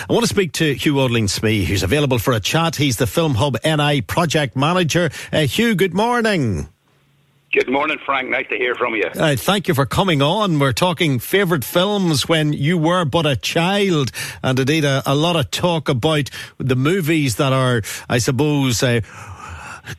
I want to speak to Hugh Odling Smee, who's available for a chat. He's the Film Hub NI project manager. Uh, Hugh, good morning. Good morning, Frank. Nice to hear from you. Uh, thank you for coming on. We're talking favourite films when you were but a child, and indeed a, a lot of talk about the movies that are, I suppose, uh,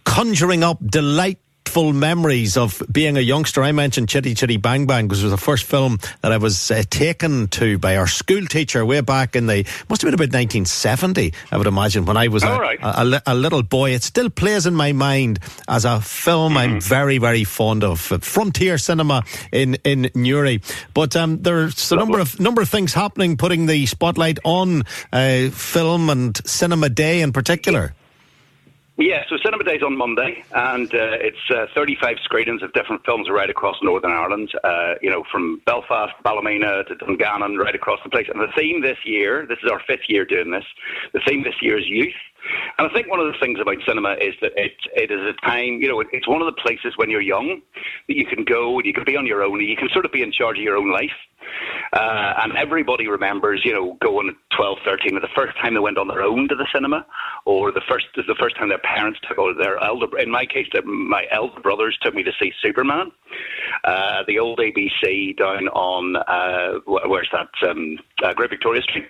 conjuring up delight full memories of being a youngster. I mentioned Chitty Chitty Bang Bang because it was the first film that I was uh, taken to by our school teacher way back in the, must have been about 1970, I would imagine, when I was a, right. a, a, a, little boy. It still plays in my mind as a film mm. I'm very, very fond of. Frontier Cinema in, in Newry. But um, there's a number of, number of things happening, putting the spotlight on uh, film and cinema day in particular. Yeah, so Cinema Day's on Monday, and uh, it's uh, 35 screenings of different films right across Northern Ireland. Uh, you know, from Belfast, Ballymena to Dungannon, right across the place. And the theme this year, this is our fifth year doing this. The theme this year is youth. And I think one of the things about cinema is that it, it is a time, you know, it's one of the places when you're young that you can go and you can be on your own and you can sort of be in charge of your own life. Uh, and everybody remembers, you know, going at 12, 13, or the first time they went on their own to the cinema, or the first the first time their parents took, or their elder, in my case, my elder brothers took me to see Superman, uh, the old ABC down on, uh, where's that, um, uh, Great Victoria Street.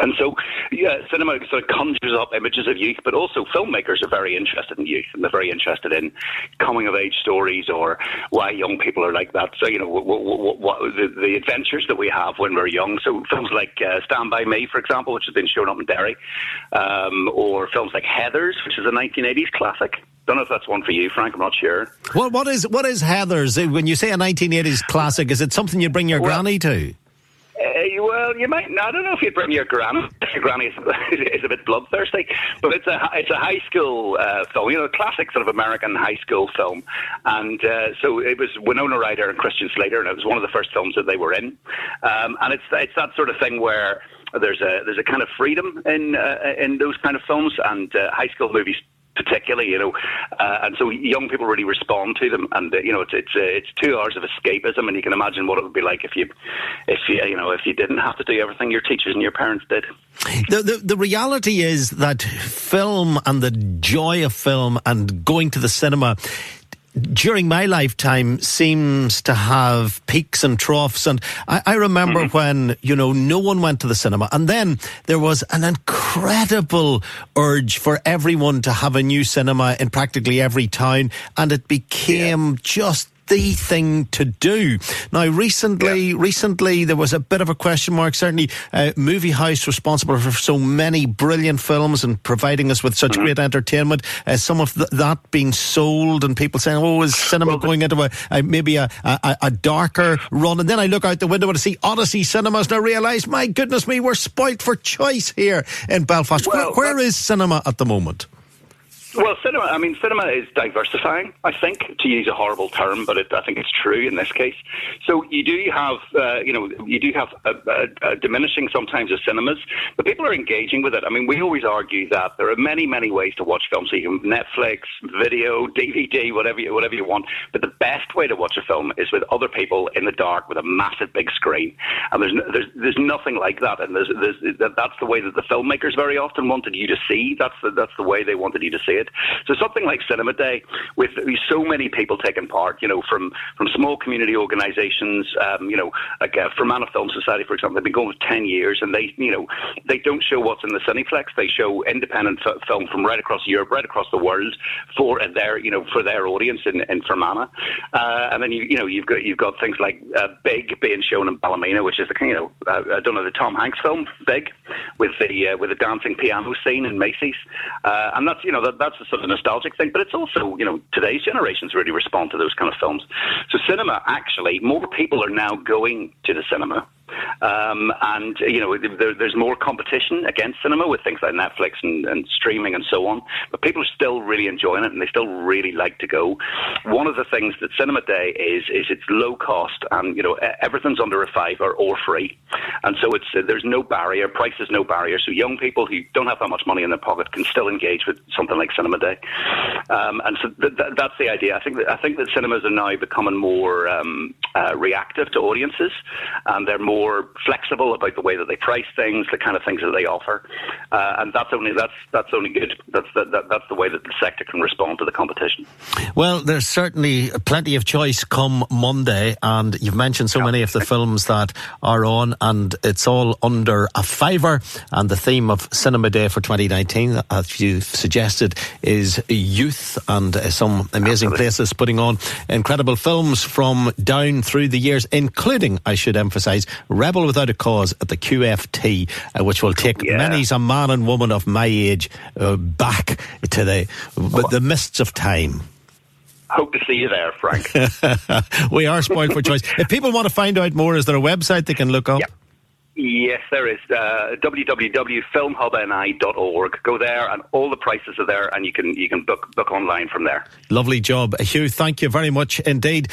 And so, yeah, cinema sort of conjures up images of youth, but also filmmakers are very interested in youth and they're very interested in coming of age stories or why young people are like that. So, you know, what, what, what, the, the, adventures that we have when we're young. So, films like uh, Stand By Me, for example, which has been shown up in Derry, um, or films like Heathers, which is a 1980s classic. Don't know if that's one for you, Frank. I'm not sure. Well, what is what is Heathers? When you say a 1980s classic, is it something you bring your well, granny to? Uh, well, you might. I don't know if you'd bring your granny. Your granny is, is a bit bloodthirsty, but it's a it's a high school uh, film. You know, a classic sort of American high school film, and uh, so it was Winona Ryder and Christian Slater, and it was one of the first films that they were in. Um, and it's it's that sort of thing where there's a there's a kind of freedom in uh, in those kind of films, and uh, high school movies particularly, you know, uh, and so young people really respond to them, and uh, you know, it's it's uh, it's two hours of escapism, and you can imagine what it would be like if you, if you, you know, if you didn't have to do everything your teachers and your parents did. The, the the reality is that film and the joy of film and going to the cinema during my lifetime seems to have peaks and troughs. And I, I remember mm-hmm. when, you know, no one went to the cinema. And then there was an incredible urge for everyone to have a new cinema in practically every town. And it became yeah. just the thing to do. Now, recently, yeah. recently there was a bit of a question mark. Certainly, uh, Movie House responsible for so many brilliant films and providing us with such mm-hmm. great entertainment. Uh, some of th- that being sold and people saying, "Oh, is cinema well, going into a, a maybe a, a, a, darker run?" And then I look out the window and I see Odyssey Cinemas, and I realise, my goodness me, we're spoilt for choice here in Belfast. Well, where, where is cinema at the moment? Well, cinema. I mean, cinema is diversifying. I think to use a horrible term, but it, I think it's true in this case. So you do have, uh, you know, you do have a, a, a diminishing sometimes of cinemas, but people are engaging with it. I mean, we always argue that there are many, many ways to watch films. So you can Netflix, video, DVD, whatever you, whatever you want. But the best way to watch a film is with other people in the dark with a massive big screen. And there's there's there's nothing like that. And there's, there's that's the way that the filmmakers very often wanted you to see. That's the, that's the way they wanted you to see it. So something like Cinema Day, with so many people taking part, you know, from from small community organisations, um, you know, like uh, Fermanagh Film Society, for example, they've been going for ten years, and they, you know, they don't show what's in the Cineplex. They show independent f- film from right across Europe, right across the world, for their, you know, for their audience in, in Fermanagh. Uh, and then you, you know, you've got you've got things like uh, Big being shown in Ballymena, which is the, you know, uh, I don't know the Tom Hanks film Big, with the uh, with the dancing piano scene in Macy's, uh, and that's you know that, that's a sort of nostalgic thing. But it's also you know today's generations really respond to those kind of films. So cinema actually more people are now going to the cinema um, and you know, there, there's more competition against cinema with things like Netflix and, and, streaming and so on. But people are still really enjoying it, and they still really like to go. One of the things that Cinema Day is is it's low cost, and you know, everything's under a fiver or free, and so it's uh, there's no barrier. Price is no barrier. So young people who don't have that much money in their pocket can still engage with something like Cinema Day, um, and so th- th- that's the idea. I think that I think that cinemas are now becoming more um, uh, reactive to audiences, and they're more more flexible about the way that they price things, the kind of things that they offer, uh, and that's only that's that's only good. That's the, that, that's the way that the sector can respond to the competition. Well, there's certainly plenty of choice come Monday, and you've mentioned so many of the films that are on, and it's all under a fiver. And the theme of Cinema Day for 2019, as you've suggested, is youth and uh, some amazing Absolutely. places putting on incredible films from down through the years, including, I should emphasise, Rebel Without a Cause at the QFT, uh, which will take yeah. many a man and woman of my age uh, back to the, oh. the mists of time. Hope to see you there, Frank. we are spoiled for choice. If people want to find out more, is there a website they can look up? Yep. Yes, there is. Uh, www.filmhubni.org. Go there, and all the prices are there, and you can you can book book online from there. Lovely job, Hugh. Thank you very much indeed.